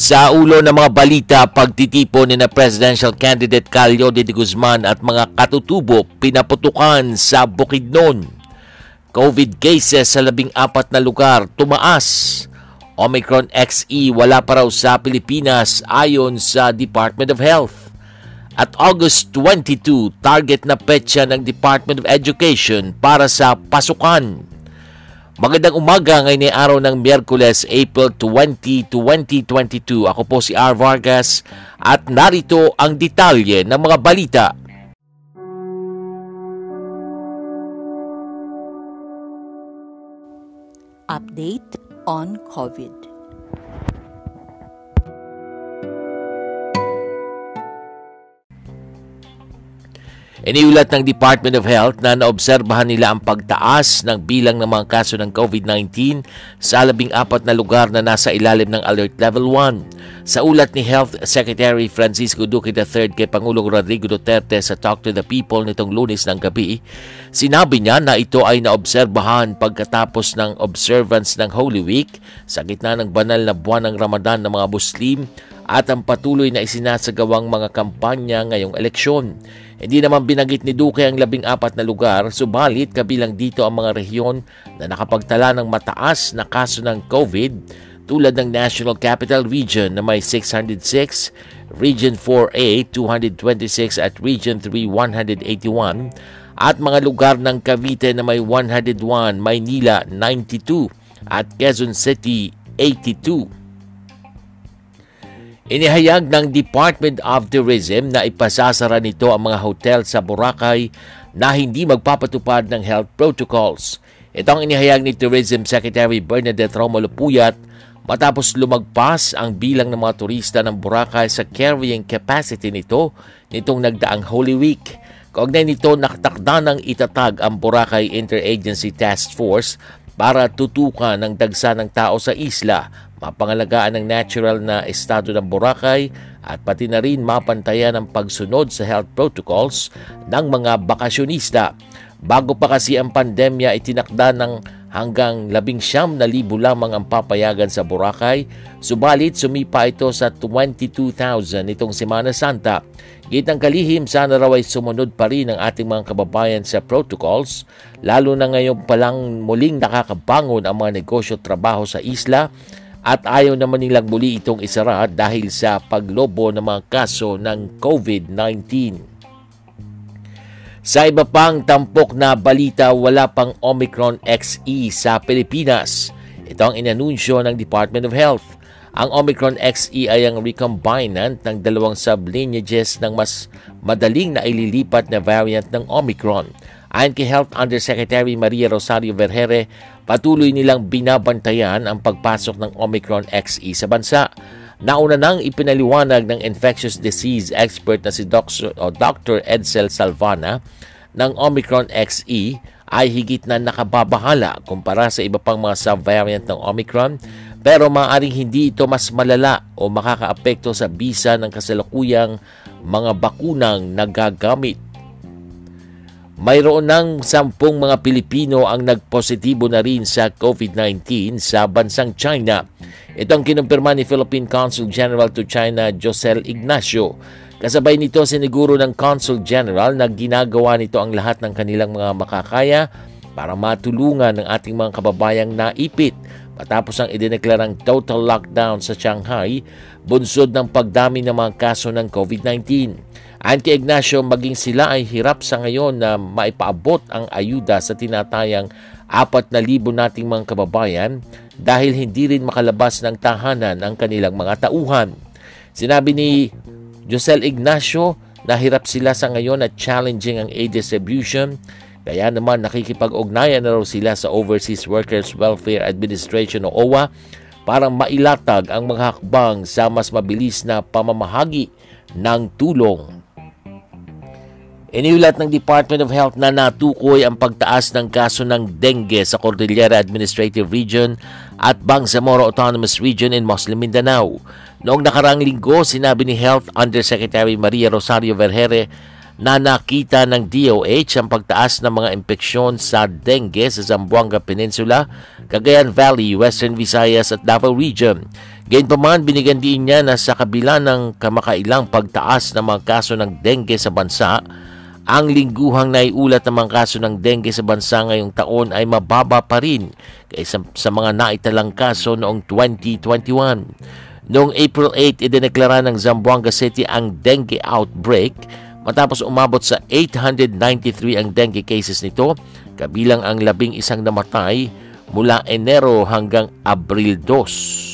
Sa ulo ng mga balita, pagtitipon ni na presidential candidate Calio de Guzman at mga katutubo pinaputukan sa Bukidnon. COVID cases sa labing apat na lugar tumaas. Omicron XE wala pa raw sa Pilipinas ayon sa Department of Health. At August 22, target na petsa ng Department of Education para sa pasukan. Magandang umaga ngayon ay araw ng Miyerkules, April 20, 2022. Ako po si R. Vargas at narito ang detalye ng mga balita. Update on COVID. Iniulat ng Department of Health na naobserbahan nila ang pagtaas ng bilang ng mga kaso ng COVID-19 sa labing apat na lugar na nasa ilalim ng Alert Level 1. Sa ulat ni Health Secretary Francisco Duque III kay Pangulong Rodrigo Duterte sa Talk to the People nitong lunes ng gabi, sinabi niya na ito ay naobserbahan pagkatapos ng observance ng Holy Week sa gitna ng banal na buwan ng Ramadan ng mga Muslim at ang patuloy na isinasagawang mga kampanya ngayong eleksyon. Hindi naman binagit ni Duque ang labing apat na lugar, subalit kabilang dito ang mga rehiyon na nakapagtala ng mataas na kaso ng COVID tulad ng National Capital Region na may 606, Region 4A 226 at Region 3 181 at mga lugar ng Cavite na may 101, Maynila 92 at Quezon City 82. Inihayag ng Department of Tourism na ipasasara nito ang mga hotel sa Boracay na hindi magpapatupad ng health protocols. Ito ang inihayag ni Tourism Secretary Bernadette Romulo Puyat matapos lumagpas ang bilang ng mga turista ng Boracay sa carrying capacity nito nitong nagdaang Holy Week. Kaugnay nito, nakatakda ng itatag ang Boracay Interagency Task Force para tutukan ng dagsa ng tao sa isla mapangalagaan ng natural na estado ng Boracay at pati na rin mapantayan ang pagsunod sa health protocols ng mga bakasyonista. Bago pa kasi ang pandemya, itinakda ng hanggang labing siyam na libo lamang ang papayagan sa Boracay, subalit sumipa ito sa 22,000 nitong Semana Santa. Gitang kalihim, sana raw ay sumunod pa rin ang ating mga kababayan sa protocols, lalo na ngayon palang muling nakakabangon ang mga negosyo trabaho sa isla at ayaw naman nilang muli itong isara dahil sa paglobo ng mga kaso ng COVID-19. Sa iba pang tampok na balita, wala pang Omicron XE sa Pilipinas. Ito ang inanunsyo ng Department of Health. Ang Omicron XE ay ang recombinant ng dalawang sublineages ng mas madaling na ililipat na variant ng Omicron. Ayon kay Health Undersecretary Maria Rosario Vergere, patuloy nilang binabantayan ang pagpasok ng Omicron XE sa bansa. Nauna nang ipinaliwanag ng infectious disease expert na si Dr. Edsel Salvana ng Omicron XE ay higit na nakababahala kumpara sa iba pang mga subvariant ng Omicron pero maaaring hindi ito mas malala o makakaapekto sa bisa ng kasalukuyang mga bakunang nagagamit mayroon ng sampung mga Pilipino ang nagpositibo na rin sa COVID-19 sa bansang China. Ito ang kinumpirma ni Philippine Consul General to China Josel Ignacio. Kasabay nito siniguro ng Consul General na ginagawa nito ang lahat ng kanilang mga makakaya para matulungan ng ating mga kababayang naipit matapos ang idineklarang total lockdown sa Shanghai bunsod ng pagdami ng mga kaso ng COVID-19. Anti Ignacio, maging sila ay hirap sa ngayon na maipaabot ang ayuda sa tinatayang 4,000 nating mga kababayan dahil hindi rin makalabas ng tahanan ang kanilang mga tauhan. Sinabi ni Josel Ignacio na hirap sila sa ngayon at challenging ang aid distribution Kaya naman nakikipag-ugnayan na raw sila sa Overseas Workers Welfare Administration o OWA para mailatag ang mga hakbang sa mas mabilis na pamamahagi ng tulong. Iniulat ng Department of Health na natukoy ang pagtaas ng kaso ng dengue sa Cordillera Administrative Region at Bangsamoro Autonomous Region in Muslim Mindanao. Noong nakarang linggo, sinabi ni Health Undersecretary Maria Rosario Vergere na nakita ng DOH ang pagtaas ng mga impeksyon sa dengue sa Zamboanga Peninsula, Cagayan Valley, Western Visayas at Davao Region. Gayunpaman, binigyan din niya na sa kabila ng kamakailang pagtaas ng mga kaso ng dengue sa bansa, ang lingguhang naiulat ng mga kaso ng dengue sa bansa ngayong taon ay mababa pa rin kaysa sa mga naitalang kaso noong 2021. Noong April 8, idineklara ng Zamboanga City ang dengue outbreak matapos umabot sa 893 ang dengue cases nito, kabilang ang labing isang namatay mula Enero hanggang Abril 2.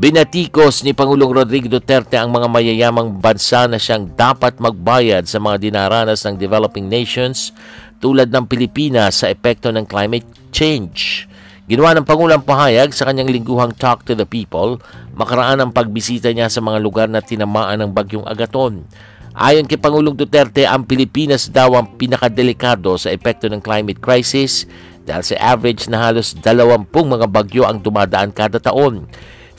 Binatikos ni Pangulong Rodrigo Duterte ang mga mayayamang bansa na siyang dapat magbayad sa mga dinaranas ng developing nations tulad ng Pilipinas sa epekto ng climate change. Ginawa ng Pangulong pahayag sa kanyang lingguhang Talk to the People makaraan ang pagbisita niya sa mga lugar na tinamaan ng bagyong Agaton. Ayon kay Pangulong Duterte, ang Pilipinas daw ang pinakadelikado sa epekto ng climate crisis dahil sa average na halos 20 mga bagyo ang dumadaan kada taon.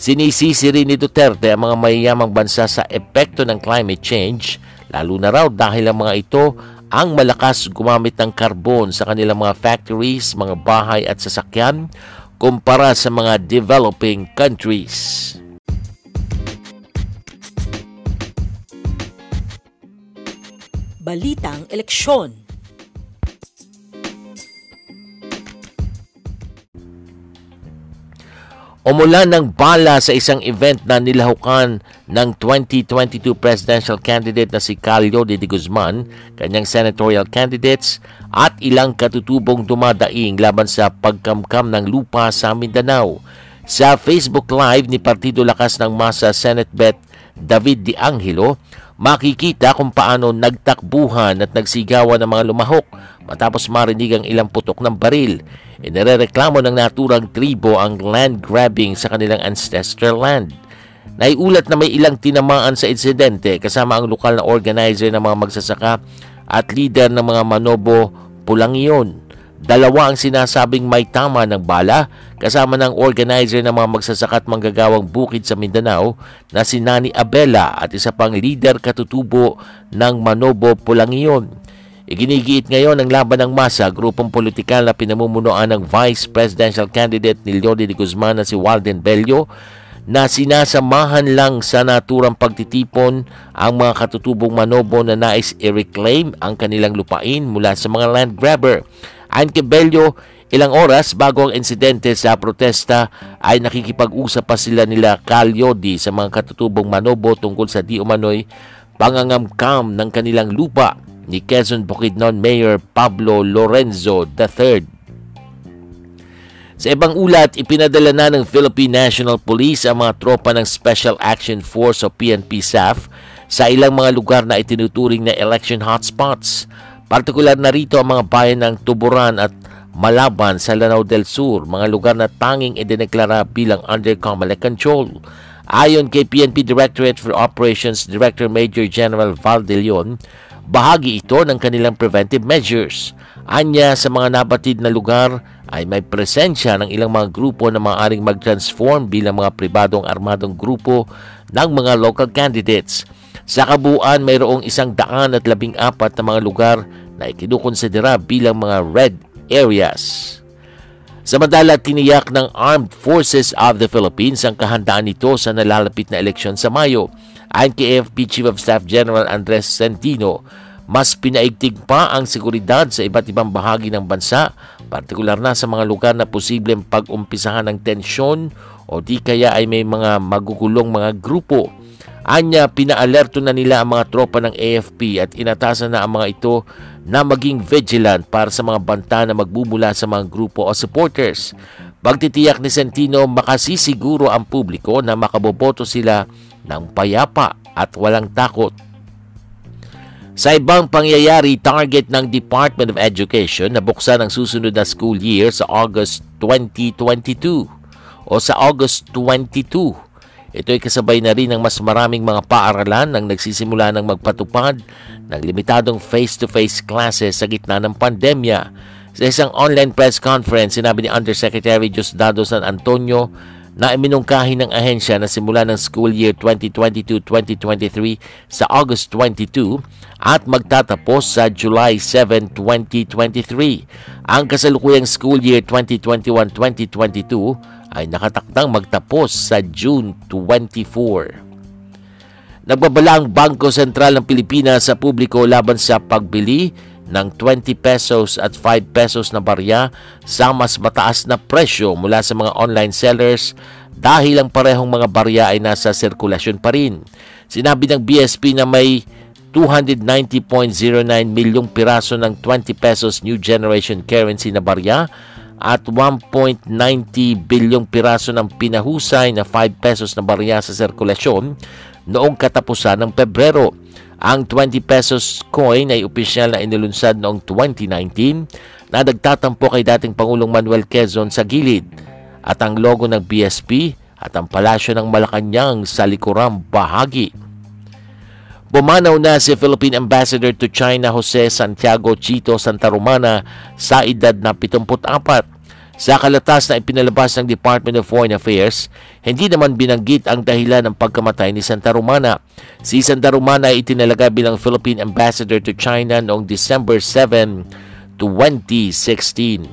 Sinisisi rin ni Duterte ang mga mayayamang bansa sa epekto ng climate change, lalo na raw dahil ang mga ito ang malakas gumamit ng karbon sa kanilang mga factories, mga bahay at sasakyan kumpara sa mga developing countries. Balitang Eleksyon Umulan ng bala sa isang event na nilahukan ng 2022 presidential candidate na si Calio de, de Guzman, kanyang senatorial candidates at ilang katutubong dumadaing laban sa pagkamkam ng lupa sa Mindanao. Sa Facebook Live ni Partido Lakas ng Masa Senate Bet David Di Angelo, makikita kung paano nagtakbuhan at nagsigawan ng mga lumahok matapos marinig ang ilang putok ng baril. Inirereklamo ng naturang tribo ang land grabbing sa kanilang ancestral land. Naiulat na may ilang tinamaan sa insidente kasama ang lokal na organizer ng mga magsasaka at leader ng mga Manobo Pulangiyon. Dalawa ang sinasabing may tama ng bala kasama ng organizer ng mga magsasaka at manggagawang bukid sa Mindanao na si Nani Abela at isa pang leader katutubo ng Manobo Pulangiyon. Iginigiit ngayon ang laban ng masa, grupong politikal na pinamumunuan ng Vice Presidential Candidate ni Leody de Guzman na si Walden Bello na sinasamahan lang sa naturang pagtitipon ang mga katutubong manobo na nais i-reclaim ang kanilang lupain mula sa mga land grabber. Ayon kay Bello, ilang oras bago ang insidente sa protesta ay nakikipag-usap pa sila nila Calyodi sa mga katutubong manobo tungkol sa di umano'y pangangamkam ng kanilang lupa ni Quezon Bukidnon Mayor Pablo Lorenzo III. Sa ibang ulat, ipinadala na ng Philippine National Police ang mga tropa ng Special Action Force o PNP SAF sa ilang mga lugar na itinuturing na election hotspots. Partikular na rito ang mga bayan ng Tuburan at Malaban sa Lanao del Sur, mga lugar na tanging idineklara bilang under Comelec control. Ayon kay PNP Directorate for Operations Director Major General Val de Leon, Bahagi ito ng kanilang preventive measures. Anya sa mga nabatid na lugar ay may presensya ng ilang mga grupo na maaaring mag-transform bilang mga pribadong armadong grupo ng mga local candidates. Sa kabuuan, mayroong isang daan at labing apat na mga lugar na ikinukonsidera bilang mga red areas. Samantala, tiniyak ng Armed Forces of the Philippines ang kahandaan nito sa nalalapit na eleksyon sa Mayo. Ayon kay AFP Chief of Staff General Andres Centino, mas pinaigtig pa ang seguridad sa iba't ibang bahagi ng bansa, partikular na sa mga lugar na posibleng pag-umpisahan ng tensyon o di kaya ay may mga magugulong mga grupo. Anya, pinaalerto na nila ang mga tropa ng AFP at inatasan na ang mga ito na maging vigilant para sa mga banta na magbubula sa mga grupo o supporters. Pagtitiyak ni Centino, makasisiguro ang publiko na makaboboto sila ng payapa at walang takot. Sa ibang pangyayari, target ng Department of Education na buksan ang susunod na school year sa August 2022 o sa August 22. Ito ay kasabay na rin ng mas maraming mga paaralan nang nagsisimula ng magpatupad ng limitadong face-to-face classes sa gitna ng pandemya. Sa isang online press conference, sinabi ni Undersecretary Diosdado San Antonio na iminungkahi ng ahensya na simula ng school year 2022-2023 sa August 22 at magtatapos sa July 7, 2023. Ang kasalukuyang school year 2021-2022 ay nakatakdang magtapos sa June 24. Nagbabala ang Bangko Sentral ng Pilipinas sa publiko laban sa pagbili ng 20 pesos at 5 pesos na barya sa mas mataas na presyo mula sa mga online sellers dahil ang parehong mga barya ay nasa sirkulasyon pa rin. Sinabi ng BSP na may 290.09 milyong piraso ng 20 pesos new generation currency na barya at 1.90 bilyong piraso ng pinahusay na 5 pesos na barya sa sirkulasyon noong katapusan ng Pebrero. Ang 20 pesos coin ay opisyal na inilunsad noong 2019 na nagtatampo kay dating Pangulong Manuel Quezon sa gilid at ang logo ng BSP at ang palasyo ng Malacanang sa likurang bahagi. Bumanaw na si Philippine Ambassador to China Jose Santiago Chito Santa Romana sa edad na 74 sa kalatas na ipinalabas ng Department of Foreign Affairs, hindi naman binanggit ang dahilan ng pagkamatay ni Santa Romana. Si Santa Romana ay itinalaga bilang Philippine Ambassador to China noong December 7, 2016.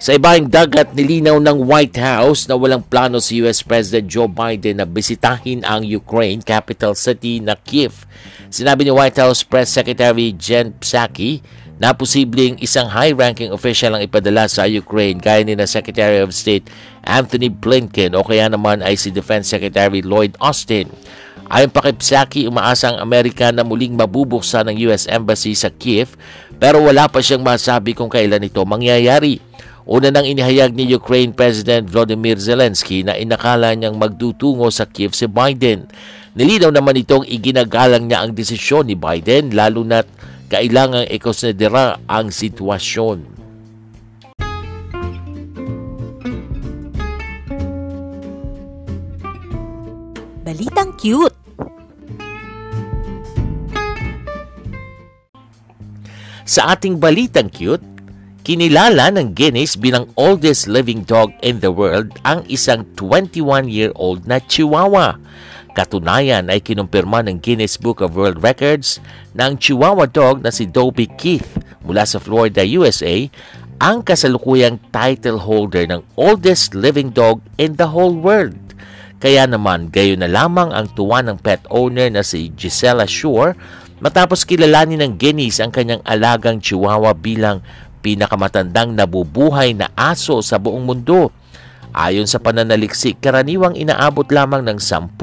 Sa ibang dagat, nilinaw ng White House na walang plano si US President Joe Biden na bisitahin ang Ukraine capital city na Kiev. Sinabi ni White House Press Secretary Jen Psaki na posibleng isang high-ranking official ang ipadala sa Ukraine gaya ni na Secretary of State Anthony Blinken o kaya naman ay si Defense Secretary Lloyd Austin. Ayon pa kay Psaki, umaasa ang Amerika na muling mabubuksan ng US Embassy sa Kiev pero wala pa siyang masabi kung kailan ito mangyayari. Una nang inihayag ni Ukraine President Volodymyr Zelensky na inakala niyang magdutungo sa Kiev si Biden. Nilinaw naman itong iginagalang niya ang desisyon ni Biden lalo na't kailangang ikonsidera ang sitwasyon. Balitang cute! Sa ating balitang cute, kinilala ng Guinness bilang oldest living dog in the world ang isang 21-year-old na Chihuahua Katunayan ay kinumpirma ng Guinness Book of World Records na ang Chihuahua dog na si Dobie Keith mula sa Florida, USA ang kasalukuyang title holder ng oldest living dog in the whole world. Kaya naman, gayon na lamang ang tuwa ng pet owner na si Gisela Shore matapos kilalanin ng Guinness ang kanyang alagang Chihuahua bilang pinakamatandang nabubuhay na aso sa buong mundo. Ayon sa pananaliksik, karaniwang inaabot lamang ng 10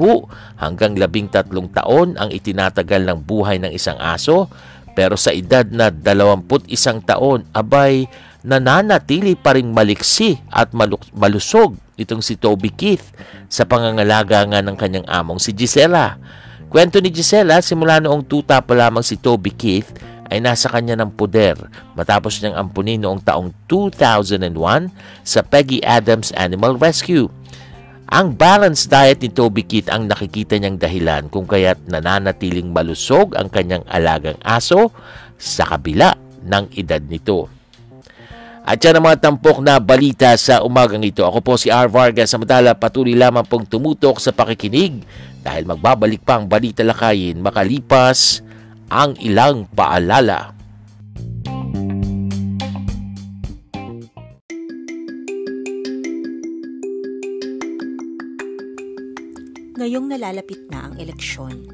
hanggang 13 taon ang itinatagal ng buhay ng isang aso, pero sa edad na 21 taon, abay nananatili pa ring maliksi at malusog itong si Toby Keith sa pangangalaga nga ng kanyang among si Gisela. Kwento ni Gisela, simula noong tuta pa lamang si Toby Keith, ay nasa kanya ng poder matapos niyang ampunin noong taong 2001 sa Peggy Adams Animal Rescue. Ang balanced diet ni Toby Keith ang nakikita niyang dahilan kung kaya't nananatiling malusog ang kanyang alagang aso sa kabila ng edad nito. At yan ang mga tampok na balita sa umagang ito. Ako po si R. Vargas. Samantala, patuloy lamang pong tumutok sa pakikinig dahil magbabalik pa ang balita lakayin makalipas ang ilang paalala. Ngayong nalalapit na ang eleksyon,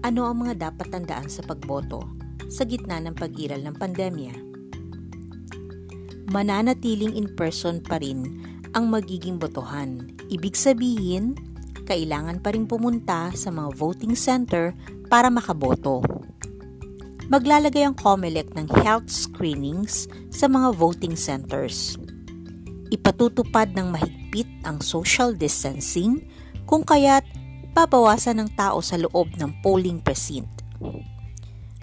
ano ang mga dapat tandaan sa pagboto sa gitna ng pag-iral ng pandemya? Mananatiling in-person pa rin ang magiging botohan. Ibig sabihin, kailangan pa rin pumunta sa mga voting center para makaboto maglalagay ang COMELEC ng health screenings sa mga voting centers. Ipatutupad ng mahigpit ang social distancing kung kaya't babawasan ng tao sa loob ng polling precinct.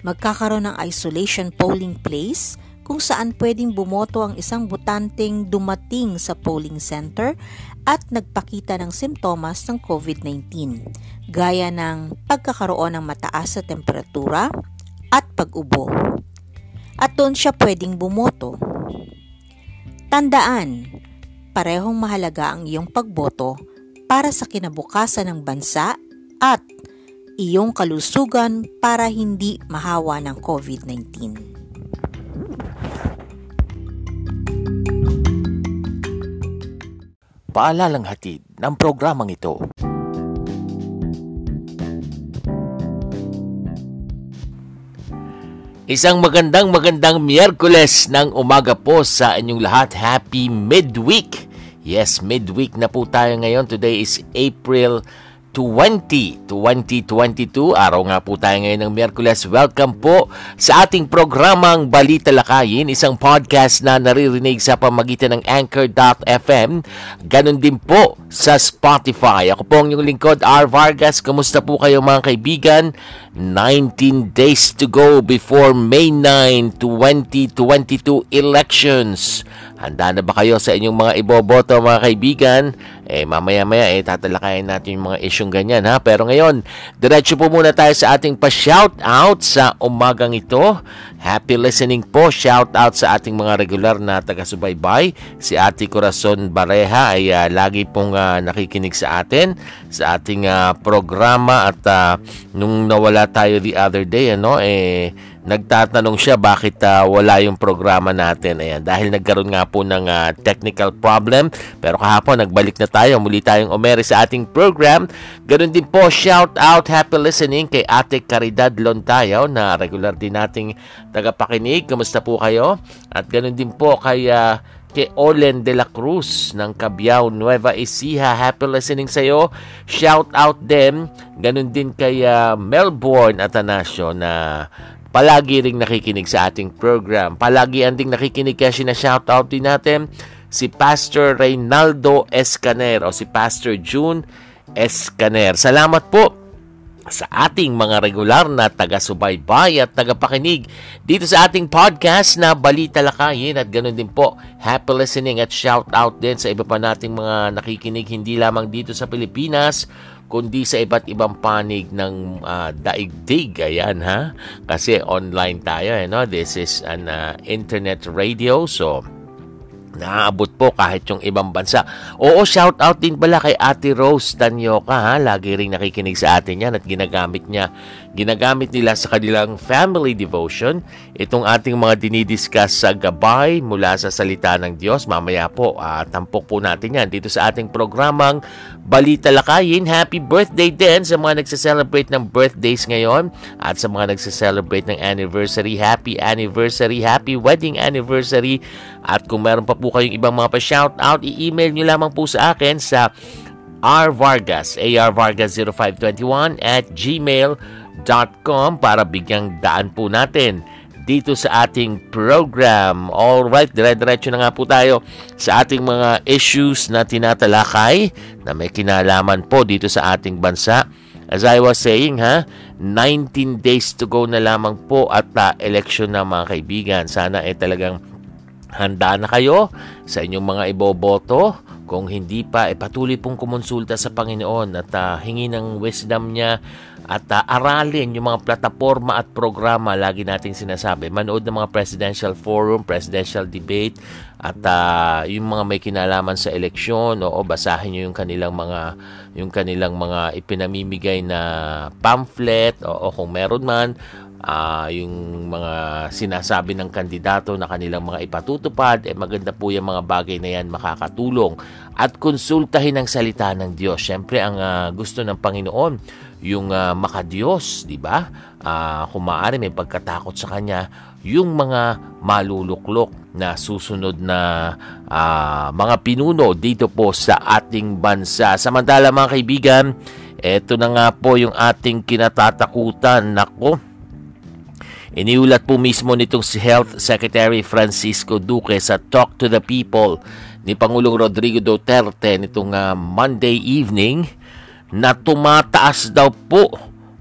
Magkakaroon ng isolation polling place kung saan pwedeng bumoto ang isang botanteng dumating sa polling center at nagpakita ng simptomas ng COVID-19, gaya ng pagkakaroon ng mataas sa temperatura at pag-ubo. At doon siya pwedeng bumoto. Tandaan, parehong mahalaga ang iyong pagboto para sa kinabukasan ng bansa at iyong kalusugan para hindi mahawa ng COVID-19. Paalalang hatid ng programang ito. Isang magandang magandang Miyerkules ng umaga po sa inyong lahat. Happy midweek! Yes, midweek na po tayo ngayon. Today is April 20, 2022. Araw nga po tayo ngayon ng Miyerkules. Welcome po sa ating programang Balita Lakayin, isang podcast na naririnig sa pamagitan ng Anchor.fm. Ganon din po sa Spotify. Ako po ang inyong lingkod, R. Vargas. Kamusta po kayo mga kaibigan? 19 days to go before May 9, 2022 elections. Handa na ba kayo sa inyong mga iboboto mga kaibigan? Eh mamaya-maya eh tatalakayin natin yung mga isyong ganyan ha. Pero ngayon, diretso po muna tayo sa ating pa-shout out sa umagang ito. Happy listening po. Shout out sa ating mga regular na taga-subaybay. Si Ate Corazon Bareha ay uh, lagi pong uh, nakikinig sa atin sa ating uh, programa at uh, nung nawala tayo the other day ano eh nagtatanong siya bakit uh, wala yung programa natin. Ayan, dahil nagkaroon nga po ng uh, technical problem. Pero kahapon, nagbalik na tayo. Muli tayong umere sa ating program. Ganun din po, shout out, happy listening kay Ate Caridad Lontayo na regular din nating tagapakinig. Kamusta po kayo? At ganun din po kay uh, kay Olen de la Cruz ng Cabiao, Nueva Ecija. Happy listening sa iyo. Shout out them. Ganun din kay uh, Melbourne Atanasio na palagi ring nakikinig sa ating program. Palagi anding nakikinig kaya sina-shoutout din natin si Pastor Reynaldo Escaner o si Pastor June Escaner. Salamat po sa ating mga regular na taga-subaybay at tagapakinig dito sa ating podcast na Balita Lakayin at ganoon din po happy listening at shout out din sa iba pa nating mga nakikinig hindi lamang dito sa Pilipinas kundi sa iba't ibang panig ng uh, daigdig. Ayan ha. Kasi online tayo. Eh, no? This is an uh, internet radio. So, Naaabot po kahit yung ibang bansa. Oo, shout out din pala kay Ate Rose Danyoka ha. Lagi ring nakikinig sa atin yan at ginagamit niya. Ginagamit nila sa kanilang family devotion. Itong ating mga dinidiscuss sa gabay mula sa salita ng Diyos. Mamaya po, uh, tampok po natin yan dito sa ating programang Balita Lakayin. Happy birthday din sa mga nagse-celebrate ng birthdays ngayon at sa mga nagse-celebrate ng anniversary. Happy anniversary, happy wedding anniversary. At kung meron pa po kayong ibang mga pa-shoutout, i-email nyo lamang po sa akin sa rvargas, arvargas0521 at gmail.com para bigyang daan po natin dito sa ating program. All right, dire-diretso na nga po tayo sa ating mga issues na tinatalakay na may kinalaman po dito sa ating bansa. As I was saying, ha, 19 days to go na lamang po at uh, election na mga kaibigan. Sana eh talagang Handa na kayo sa inyong mga iboboto? Kung hindi pa, eh, patuloy pong kumonsulta sa Panginoon at uh, hingi ng wisdom niya at uh, aralin yung mga plataforma at programa lagi nating sinasabi. Manood ng mga presidential forum, presidential debate at uh, yung mga may kinalaman sa eleksyon o basahin niyo yung kanilang mga yung kanilang mga ipinamimigay na pamphlet o, o kung meron man uh, yung mga sinasabi ng kandidato na kanilang mga ipatutupad, eh maganda po yung mga bagay na yan makakatulong. At konsultahin ang salita ng Diyos. Siyempre, ang uh, gusto ng Panginoon, yung uh, makadiyos, di ba? Uh, kung maaari may pagkatakot sa Kanya, yung mga maluluklok na susunod na uh, mga pinuno dito po sa ating bansa. Samantala mga kaibigan, eto na nga po yung ating kinatatakutan. Nako, Iniulat po mismo nitong si Health Secretary Francisco Duque sa Talk to the People ni Pangulong Rodrigo Duterte nitong uh, Monday evening na tumataas daw po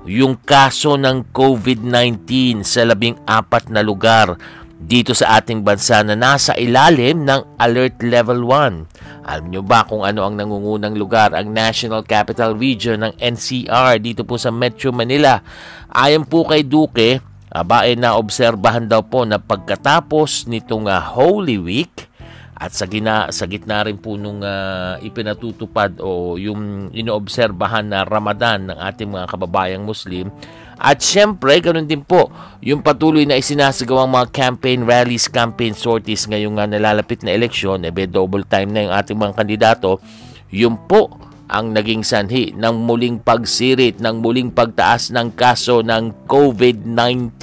yung kaso ng COVID-19 sa labing apat na lugar dito sa ating bansa na nasa ilalim ng Alert Level 1. Alam nyo ba kung ano ang nangungunang lugar? Ang National Capital Region ng NCR dito po sa Metro Manila. Ayon po kay Duque, aba ay naobserbahan daw po na pagkatapos nitong uh, Holy Week, at sa, gina, sa gitna rin po nung uh, ipinatutupad o yung inoobserbahan na Ramadan ng ating mga kababayang Muslim. At syempre, ganun din po, yung patuloy na isinasagawang mga campaign rallies, campaign sorties ngayong uh, nalalapit na eleksyon, ebe double time na yung ating mga kandidato, yun po ang naging sanhi ng muling pagsirit, ng muling pagtaas ng kaso ng COVID-19.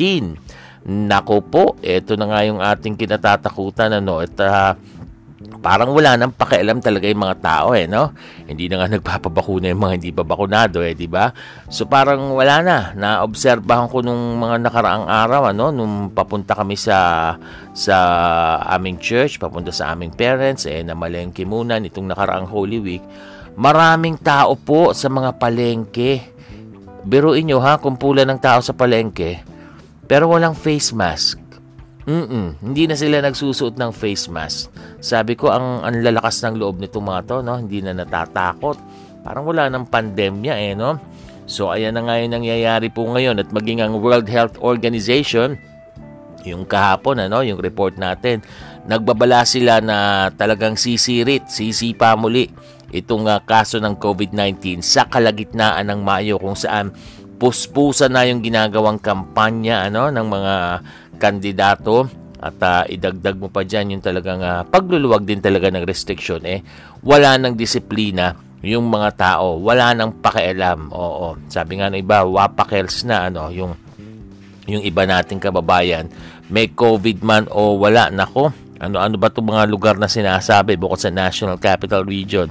Nako po, ito na nga yung ating kinatatakutan. Ano, at uh, parang wala nang pakialam talaga yung mga tao eh, no? Hindi na nga nagpapabakuna yung mga hindi pa bakunado eh, di ba? So parang wala na. Naobserbahan ko nung mga nakaraang araw, ano, nung papunta kami sa sa aming church, papunta sa aming parents, eh, na malengke muna nitong nakaraang Holy Week. Maraming tao po sa mga palengke. Biruin nyo ha, kumpulan ng tao sa palengke, pero walang face mask. Mm-mm, hindi na sila nagsusuot ng face mask. Sabi ko, ang, ang lalakas ng loob nitong mga to, no? hindi na natatakot. Parang wala ng pandemya eh, no? So, ayan na nga yung nangyayari po ngayon at maging ang World Health Organization, yung kahapon, ano, yung report natin, nagbabala sila na talagang sisirit, sisipa muli itong uh, kaso ng COVID-19 sa kalagitnaan ng Mayo kung saan puspusa na yung ginagawang kampanya ano ng mga kandidato at uh, idagdag mo pa dyan yung talagang uh, pagluluwag din talaga ng restriction eh. Wala ng disiplina yung mga tao. Wala nang pakialam. Oo. Sabi nga ng iba wapakels na ano yung yung iba nating kababayan. May covid man o wala nako. Ano ano ba 'tong mga lugar na sinasabi bukod sa National Capital Region?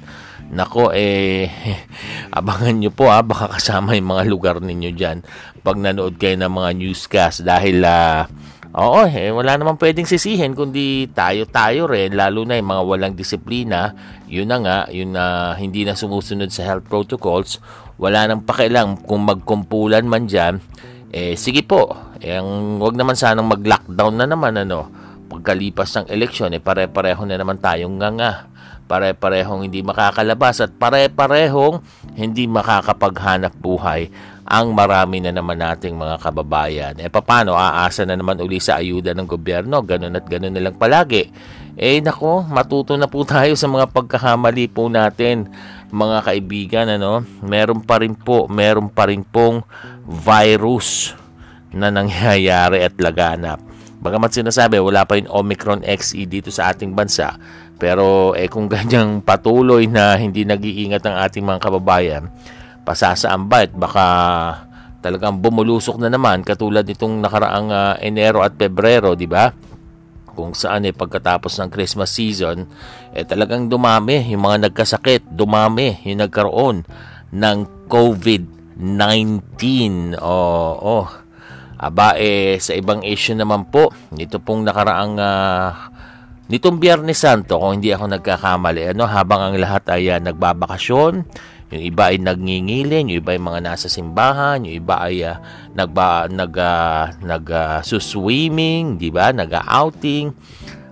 Nako, eh, abangan nyo po ha, baka kasama yung mga lugar ninyo dyan. Pag nanood kayo ng mga newscast dahil uh, Oo, eh, wala naman pwedeng sisihin kundi tayo-tayo rin, lalo na yung mga walang disiplina. Yun na nga, yun na hindi na sumusunod sa health protocols. Wala nang pakialam kung magkumpulan man dyan. Eh, sige po, eh, wag naman sanang mag-lockdown na naman, ano. Pagkalipas ng eleksyon, eh, pare-pareho na naman tayong nga nga. Pare-parehong hindi makakalabas at pare-parehong hindi makakapaghanap buhay ang marami na naman nating mga kababayan. E paano, aasa na naman uli sa ayuda ng gobyerno, ganun at ganun na lang palagi. Eh nako, matuto na po tayo sa mga pagkakamali po natin, mga kaibigan, ano? Meron pa rin po, meron pa rin pong virus na nangyayari at laganap. Bagamat sinasabi, wala pa yung Omicron XE dito sa ating bansa. Pero eh kung ganyang patuloy na hindi nag-iingat ang ating mga kababayan, pasasaan ba at baka talagang bumulusok na naman katulad nitong nakaraang uh, Enero at Pebrero, di ba? Kung saan eh pagkatapos ng Christmas season, eh talagang dumami yung mga nagkasakit, dumami yung nagkaroon ng COVID-19. Oo, oh, Aba eh sa ibang issue naman po, nito pong nakaraang uh, nitong Biyernes Santo, kung hindi ako nagkakamali, ano, habang ang lahat ay uh, nagbabakasyon, yung iba ay nagngingilin, yung iba ay mga nasa simbahan, yung iba ay uh, nagba, nag, uh, nag uh, swimming, di ba? Nag-outing.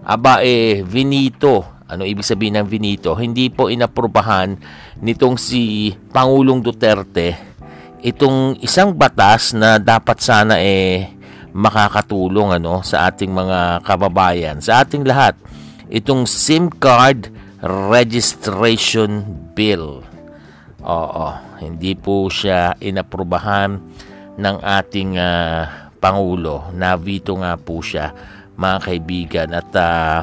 Aba eh, Vinito. Ano ibig sabihin ng Vinito? Hindi po inaprubahan nitong si Pangulong Duterte itong isang batas na dapat sana eh makakatulong ano sa ating mga kababayan, sa ating lahat. Itong SIM card registration bill. Oo, hindi po siya inaprubahan ng ating uh, Pangulo. Navito nga po siya, mga kaibigan. At uh,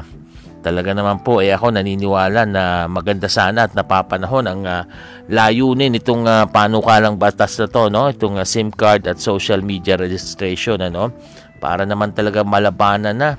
talaga naman po, eh ako naniniwala na maganda sana at napapanahon ang uh, layunin itong uh, panukalang batas na to, no? itong uh, SIM card at social media registration. Ano? Para naman talaga malabanan na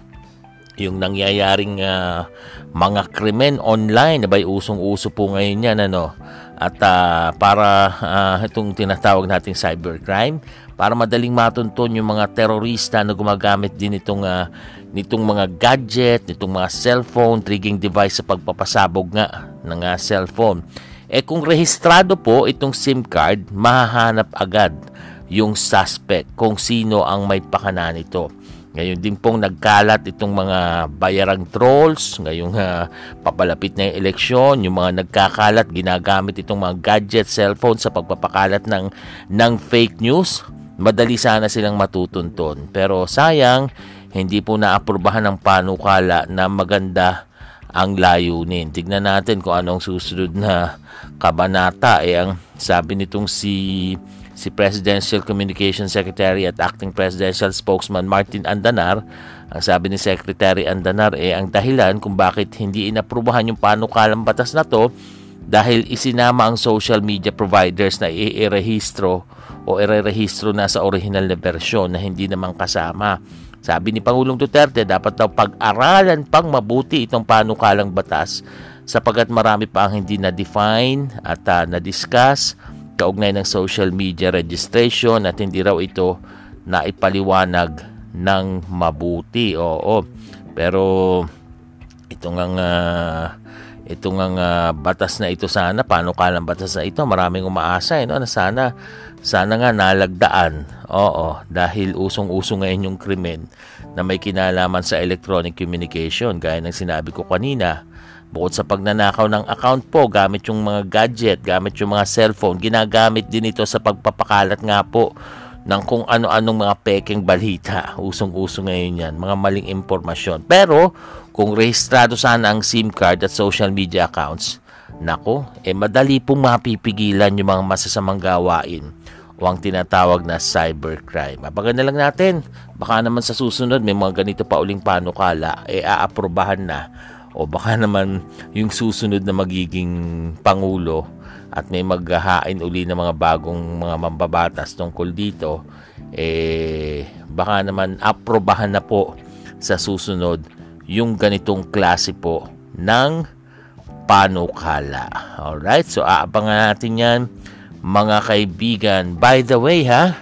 yung nangyayaring uh, mga krimen online, abay usong-uso po ngayon yan, ano? At uh, para uh, itong tinatawag nating cybercrime, para madaling matunton yung mga terorista na gumagamit din itong uh, nitong mga gadget, nitong mga cellphone, triggering device sa pagpapasabog nga ng uh, cellphone. Eh kung rehistrado po itong SIM card, mahahanap agad yung suspect kung sino ang may pakana nito. Ngayon din pong nagkalat itong mga bayarang trolls, ngayong uh, papalapit na yung eleksyon, yung mga nagkakalat, ginagamit itong mga gadget, cellphone sa pagpapakalat ng, ng fake news. Madali sana silang matutunton. Pero sayang, hindi po naaprubahan ng panukala na maganda ang layunin. Tignan natin kung anong susunod na kabanata. Eh, ang sabi nitong si si Presidential Communication Secretary at Acting Presidential Spokesman Martin Andanar. Ang sabi ni Secretary Andanar eh ang dahilan kung bakit hindi inaprubahan yung panukalang batas na to dahil isinama ang social media providers na i-rehistro o i-rehistro na sa original na bersyon na hindi naman kasama. Sabi ni Pangulong Duterte, dapat daw pag-aralan pang mabuti itong panukalang batas sapagat marami pa ang hindi na-define at uh, na-discuss kaugnay ng social media registration at hindi raw ito na ipaliwanag ng mabuti. Oo. Pero ito nga uh, ito nga uh, batas na ito sana, paano kalang batas na ito, maraming umaasa eh, no? na sana sana nga nalagdaan. Oo, dahil usong-uso ngayon yung krimen na may kinalaman sa electronic communication gaya ng sinabi ko kanina Bukod sa pagnanakaw ng account po, gamit yung mga gadget, gamit yung mga cellphone, ginagamit din ito sa pagpapakalat nga po ng kung ano-anong mga peking balita. Usong-uso ngayon yan, mga maling impormasyon. Pero, kung rehistrado sana ang SIM card at social media accounts, nako, eh madali pong mapipigilan yung mga masasamang gawain o ang tinatawag na cybercrime. Abangan na lang natin. Baka naman sa susunod may mga ganito pa uling panukala, eh aaprobahan na o baka naman yung susunod na magiging pangulo at may maghahain uli ng mga bagong mga mambabatas tungkol dito eh baka naman aprobahan na po sa susunod yung ganitong klase po ng panukala. Alright, so aabangan natin yan mga kaibigan. By the way ha,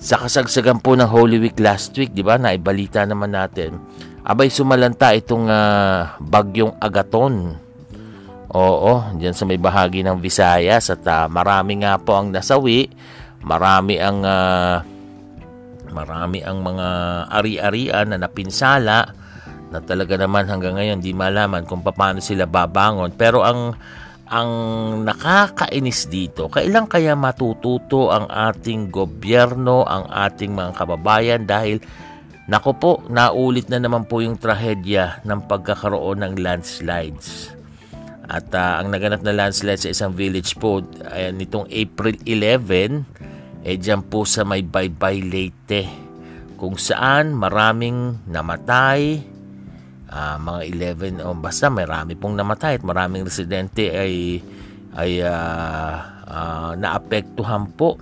sa kasagsagan po ng Holy Week last week, di ba, naibalita naman natin abay sumalanta itong uh, bagyong Agaton. Oo, diyan sa may bahagi ng Visayas at uh, marami nga po ang nasawi, marami ang uh, marami ang mga ari-arian na napinsala na talaga naman hanggang ngayon di malaman kung paano sila babangon. Pero ang ang nakakainis dito, kailan kaya matututo ang ating gobyerno, ang ating mga kababayan dahil Nako po, naulit na naman po yung trahedya ng pagkakaroon ng landslides. At uh, ang naganap na landslide sa isang village po ay nitong April 11, eh dyan po sa may Baybay Leyte kung saan maraming namatay, uh, mga 11 o oh, basta marami pong namatay at maraming residente ay ay uh, uh, naapektuhan po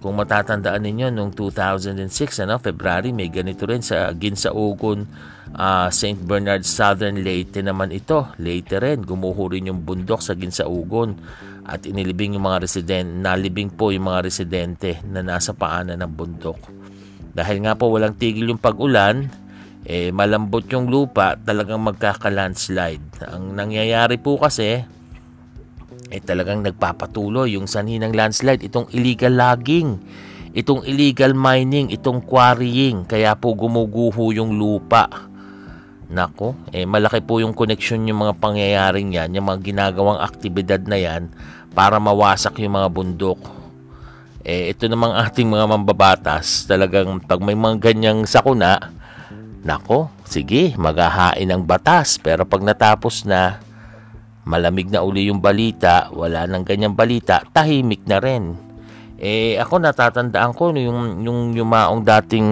kung matatandaan ninyo, noong 2006, ano, February, may ganito rin sa Ginsaugon, uh, ah, St. Bernard Southern Leyte naman ito. Leyte rin, gumuho rin yung bundok sa Ginsaugon at inilibing yung mga residente, nalibing po yung mga residente na nasa paanan ng bundok. Dahil nga po walang tigil yung pag-ulan, eh, malambot yung lupa, talagang magkaka-landslide. Ang nangyayari po kasi, eh talagang nagpapatuloy yung sanhi ng landslide, itong illegal logging, itong illegal mining, itong quarrying, kaya po gumuguho yung lupa. Nako, eh malaki po yung connection yung mga pangyayaring yan, yung mga ginagawang aktibidad na yan para mawasak yung mga bundok. Eh ito namang ating mga mambabatas, talagang pag may mga ganyang sakuna, nako, sige, maghahain ng batas. Pero pag natapos na, malamig na uli yung balita, wala nang ganyang balita, tahimik na rin. Eh ako natatandaan ko yung yung yumaong dating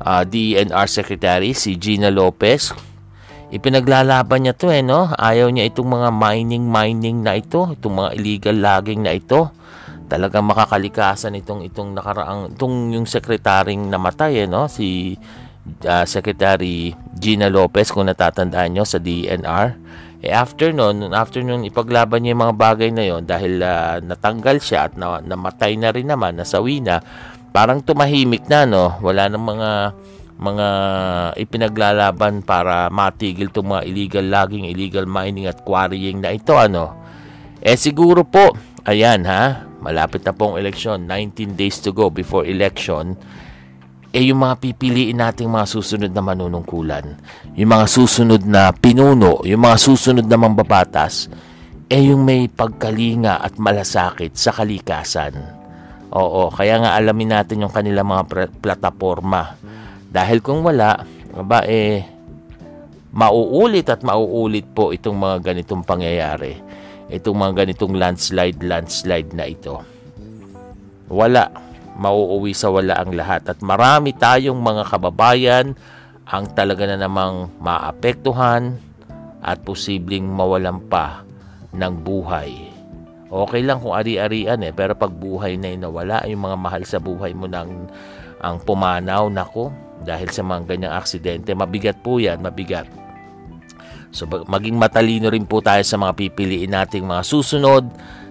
uh, ah, DNR secretary si Gina Lopez. Ipinaglalaban niya to eh no. Ayaw niya itong mga mining mining na ito, itong mga illegal logging na ito. Talagang makakalikasan itong itong nakaraang itong yung sekretaring namatay eh no si uh, Secretary Gina Lopez kung natatandaan nyo sa DNR eh after nun ipaglaban niya yung mga bagay na yon dahil uh, natanggal siya at na, namatay na rin naman, nasawi na, parang tumahimik na no. Wala nang mga mga ipinaglalaban para matigil itong mga illegal logging, illegal mining at quarrying na ito ano. Eh siguro po ayan ha, malapit na pong eleksyon, 19 days to go before election, eh yung mga pipiliin nating mga susunod na manunungkulan, yung mga susunod na pinuno, yung mga susunod na mambabatas, eh yung may pagkalinga at malasakit sa kalikasan. Oo, kaya nga alamin natin yung kanilang mga plataforma. Dahil kung wala, ba eh, mauulit at mauulit po itong mga ganitong pangyayari. Itong mga ganitong landslide, landslide na ito. Wala. Mauuwi sa wala ang lahat. At marami tayong mga kababayan ang talaga na namang maapektuhan at posibleng mawalan pa ng buhay. Okay lang kung ari-arian eh, pero pag buhay na nawala, yung mga mahal sa buhay mo nang ang pumanaw, nako, dahil sa mga ganyang aksidente, mabigat po yan, mabigat. So maging matalino rin po tayo sa mga pipiliin nating mga susunod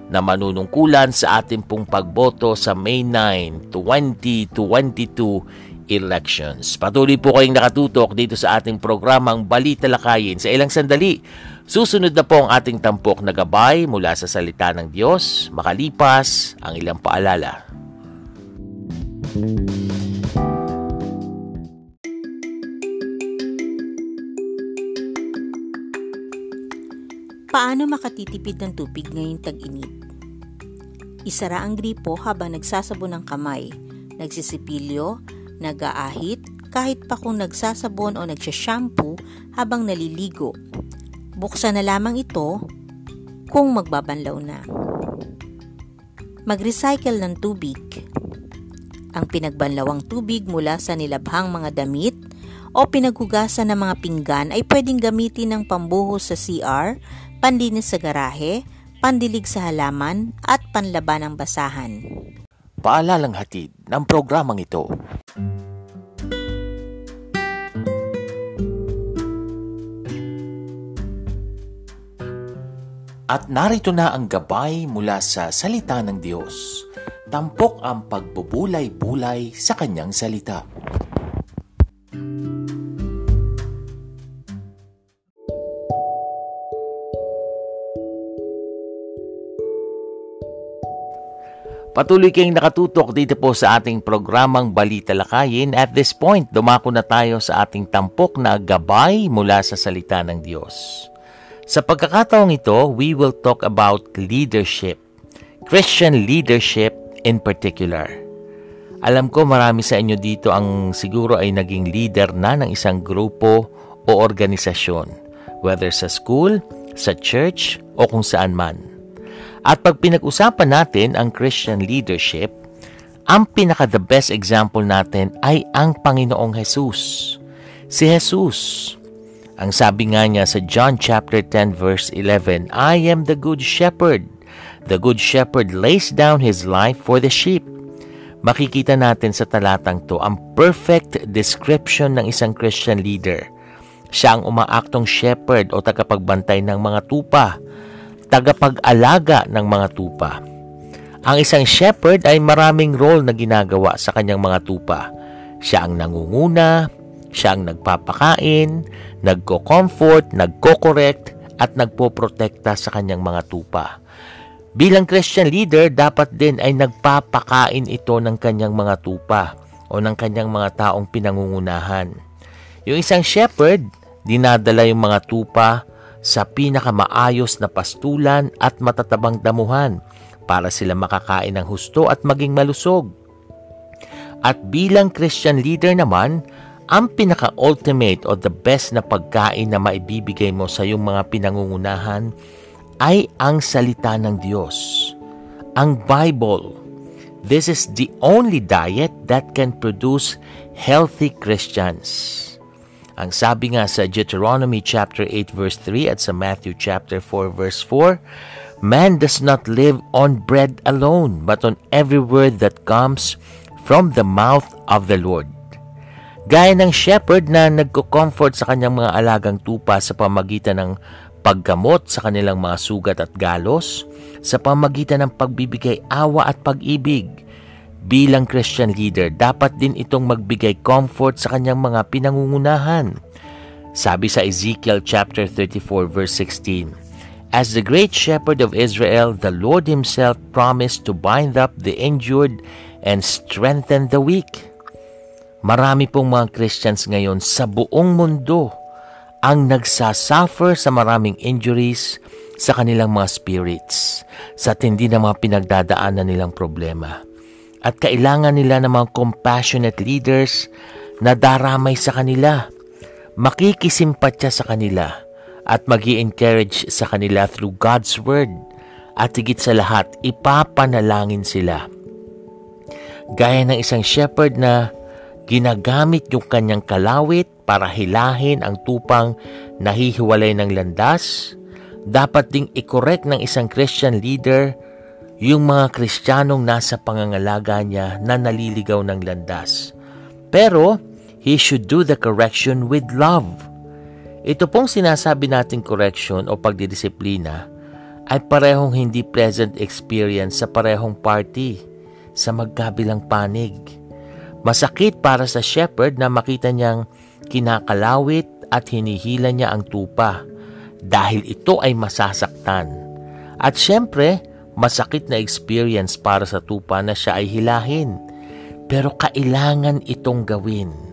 na manunungkulan sa ating pong pagboto sa May 9, 2022 elections. Patuloy po kayong nakatutok dito sa ating programang Balita Lakayin. Sa ilang sandali, susunod na po ang ating tampok na gabay mula sa salita ng Diyos, makalipas ang ilang paalala. Paano makatitipid ng tubig ngayong tag-init? Isara ang gripo habang nagsasabon ng kamay, nagsisipilyo, nag-aahit, kahit pa kung nagsasabon o nagsashampoo habang naliligo. Buksan na lamang ito kung magbabanlaw na. Mag-recycle ng tubig. Ang pinagbanlawang tubig mula sa nilabhang mga damit o pinaghugasan ng mga pinggan ay pwedeng gamitin ng pambuhos sa CR panlinis sa garahe, pandilig sa halaman at panlaban ng basahan. Paalalang hatid ng programang ito. At narito na ang gabay mula sa salita ng Diyos. Tampok ang pagbubulay-bulay sa kanyang salita. Patuloy kayong nakatutok dito po sa ating programang Balita Lakayin. At this point, dumako na tayo sa ating tampok na gabay mula sa salita ng Diyos. Sa pagkakataong ito, we will talk about leadership. Christian leadership in particular. Alam ko marami sa inyo dito ang siguro ay naging leader na ng isang grupo o organisasyon, whether sa school, sa church, o kung saan man. At pag pinag-usapan natin ang Christian leadership, ang pinaka the best example natin ay ang Panginoong Jesus. Si Jesus. Ang sabi nga niya sa John chapter 10 verse 11, I am the good shepherd. The good shepherd lays down his life for the sheep. Makikita natin sa talatang to ang perfect description ng isang Christian leader. Siya ang umaaktong shepherd o tagapagbantay ng mga tupa tagapag-alaga ng mga tupa. Ang isang shepherd ay maraming role na ginagawa sa kanyang mga tupa. Siya ang nangunguna, siya ang nagpapakain, nagko-comfort, nagko-correct, at nagpoprotekta sa kanyang mga tupa. Bilang Christian leader, dapat din ay nagpapakain ito ng kanyang mga tupa o ng kanyang mga taong pinangungunahan. Yung isang shepherd, dinadala yung mga tupa sa pinakamaayos na pastulan at matatabang damuhan para sila makakain ng husto at maging malusog. At bilang Christian leader naman, ang pinaka-ultimate o the best na pagkain na maibibigay mo sa iyong mga pinangungunahan ay ang salita ng Diyos. Ang Bible. This is the only diet that can produce healthy Christians. Ang sabi nga sa Deuteronomy chapter 8 verse 3 at sa Matthew chapter 4 verse 4, Man does not live on bread alone, but on every word that comes from the mouth of the Lord. Gaya ng shepherd na nagko-comfort sa kanyang mga alagang tupa sa pamagitan ng paggamot sa kanilang mga sugat at galos, sa pamagitan ng pagbibigay awa at pag-ibig, bilang Christian leader, dapat din itong magbigay comfort sa kanyang mga pinangungunahan. Sabi sa Ezekiel chapter 34 verse 16, As the great shepherd of Israel, the Lord Himself promised to bind up the injured and strengthen the weak. Marami pong mga Christians ngayon sa buong mundo ang nagsasuffer sa maraming injuries sa kanilang mga spirits, sa tindi ng mga pinagdadaanan nilang problema. At kailangan nila ng mga compassionate leaders na daramay sa kanila, makikisimpatya sa kanila, at mag encourage sa kanila through God's Word at higit sa lahat, ipapanalangin sila. Gaya ng isang shepherd na ginagamit yung kanyang kalawit para hilahin ang tupang nahihiwalay ng landas, dapat ding i-correct ng isang Christian leader yung mga Kristiyanong nasa pangangalaga niya na naliligaw ng landas. Pero, he should do the correction with love ito pong sinasabi nating correction o pagdidisiplina ay parehong hindi pleasant experience sa parehong party sa magkabilang panig. Masakit para sa shepherd na makita niyang kinakalawit at hinihila niya ang tupa dahil ito ay masasaktan. At syempre, masakit na experience para sa tupa na siya ay hilahin. Pero kailangan itong gawin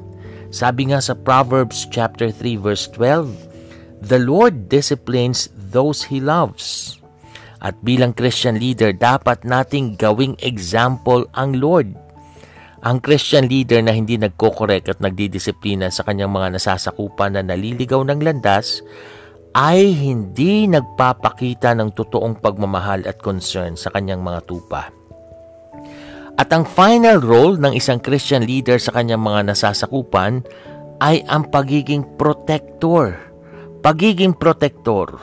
sabi nga sa Proverbs chapter 3 verse 12, The Lord disciplines those He loves. At bilang Christian leader, dapat nating gawing example ang Lord. Ang Christian leader na hindi nagkokorek at nagdidisiplina sa kanyang mga nasasakupan na naliligaw ng landas ay hindi nagpapakita ng totoong pagmamahal at concern sa kanyang mga tupa. At ang final role ng isang Christian leader sa kanyang mga nasasakupan ay ang pagiging protector. Pagiging protector.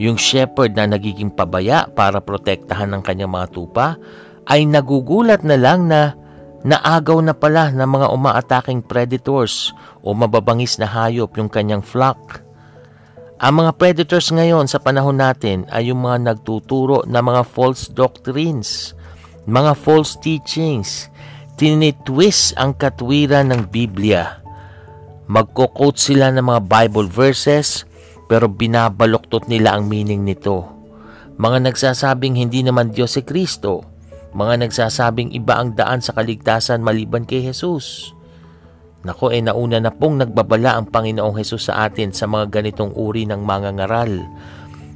Yung shepherd na nagiging pabaya para protektahan ng kanyang mga tupa ay nagugulat na lang na naagaw na pala ng mga umaataking predators o mababangis na hayop yung kanyang flock. Ang mga predators ngayon sa panahon natin ay yung mga nagtuturo ng mga false doctrines mga false teachings, tinitwist ang katwiran ng Biblia. Magko-quote sila ng mga Bible verses pero binabaloktot nila ang meaning nito. Mga nagsasabing hindi naman Diyos si Kristo. Mga nagsasabing iba ang daan sa kaligtasan maliban kay Jesus. Nako eh nauna na pong nagbabala ang Panginoong Jesus sa atin sa mga ganitong uri ng mga ngaral.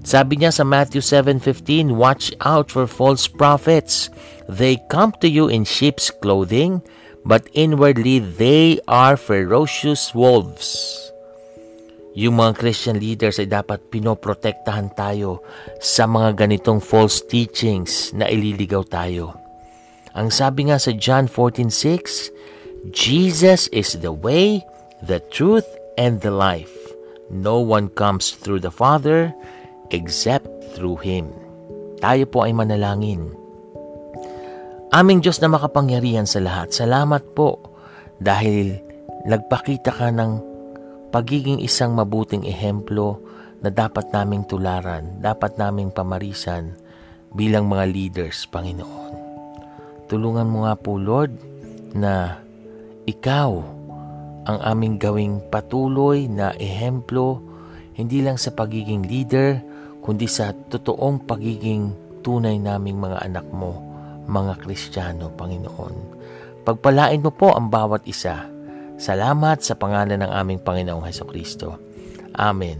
Sabi niya sa Matthew 7.15, Watch out for false prophets They come to you in sheep's clothing, but inwardly they are ferocious wolves. Yung mga Christian leaders ay dapat pinoprotektahan tayo sa mga ganitong false teachings na ililigaw tayo. Ang sabi nga sa John 14.6, Jesus is the way, the truth, and the life. No one comes through the Father except through Him. Tayo po ay manalangin. Aming Diyos na makapangyarihan sa lahat, salamat po dahil nagpakita ka ng pagiging isang mabuting ehemplo na dapat naming tularan, dapat naming pamarisan bilang mga leaders, Panginoon. Tulungan mo nga po, Lord, na ikaw ang aming gawing patuloy na ehemplo, hindi lang sa pagiging leader, kundi sa totoong pagiging tunay naming mga anak mo mga Kristiyano, Panginoon. Pagpalain mo po ang bawat isa. Salamat sa pangalan ng aming Panginoong Heso Kristo. Amen.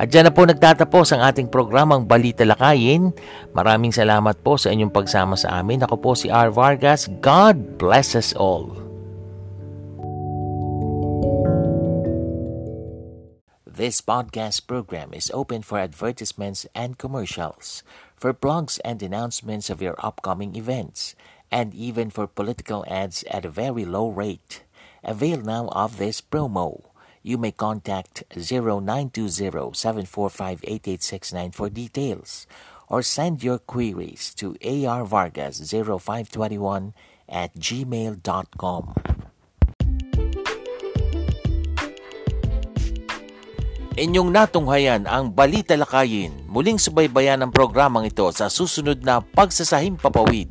At dyan na po nagtatapos ang ating programang Balita Lakayin. Maraming salamat po sa inyong pagsama sa amin. Ako po si R. Vargas. God bless us all. This podcast program is open for advertisements and commercials for blogs and announcements of your upcoming events, and even for political ads at a very low rate. Avail now of this promo. You may contact 0920-745-8869 for details or send your queries to arvargas0521 at gmail.com. Inyong natunghayan ang Balita Lakayin. Muling subaybayan ang programang ito sa susunod na Pagsasahim Papawid.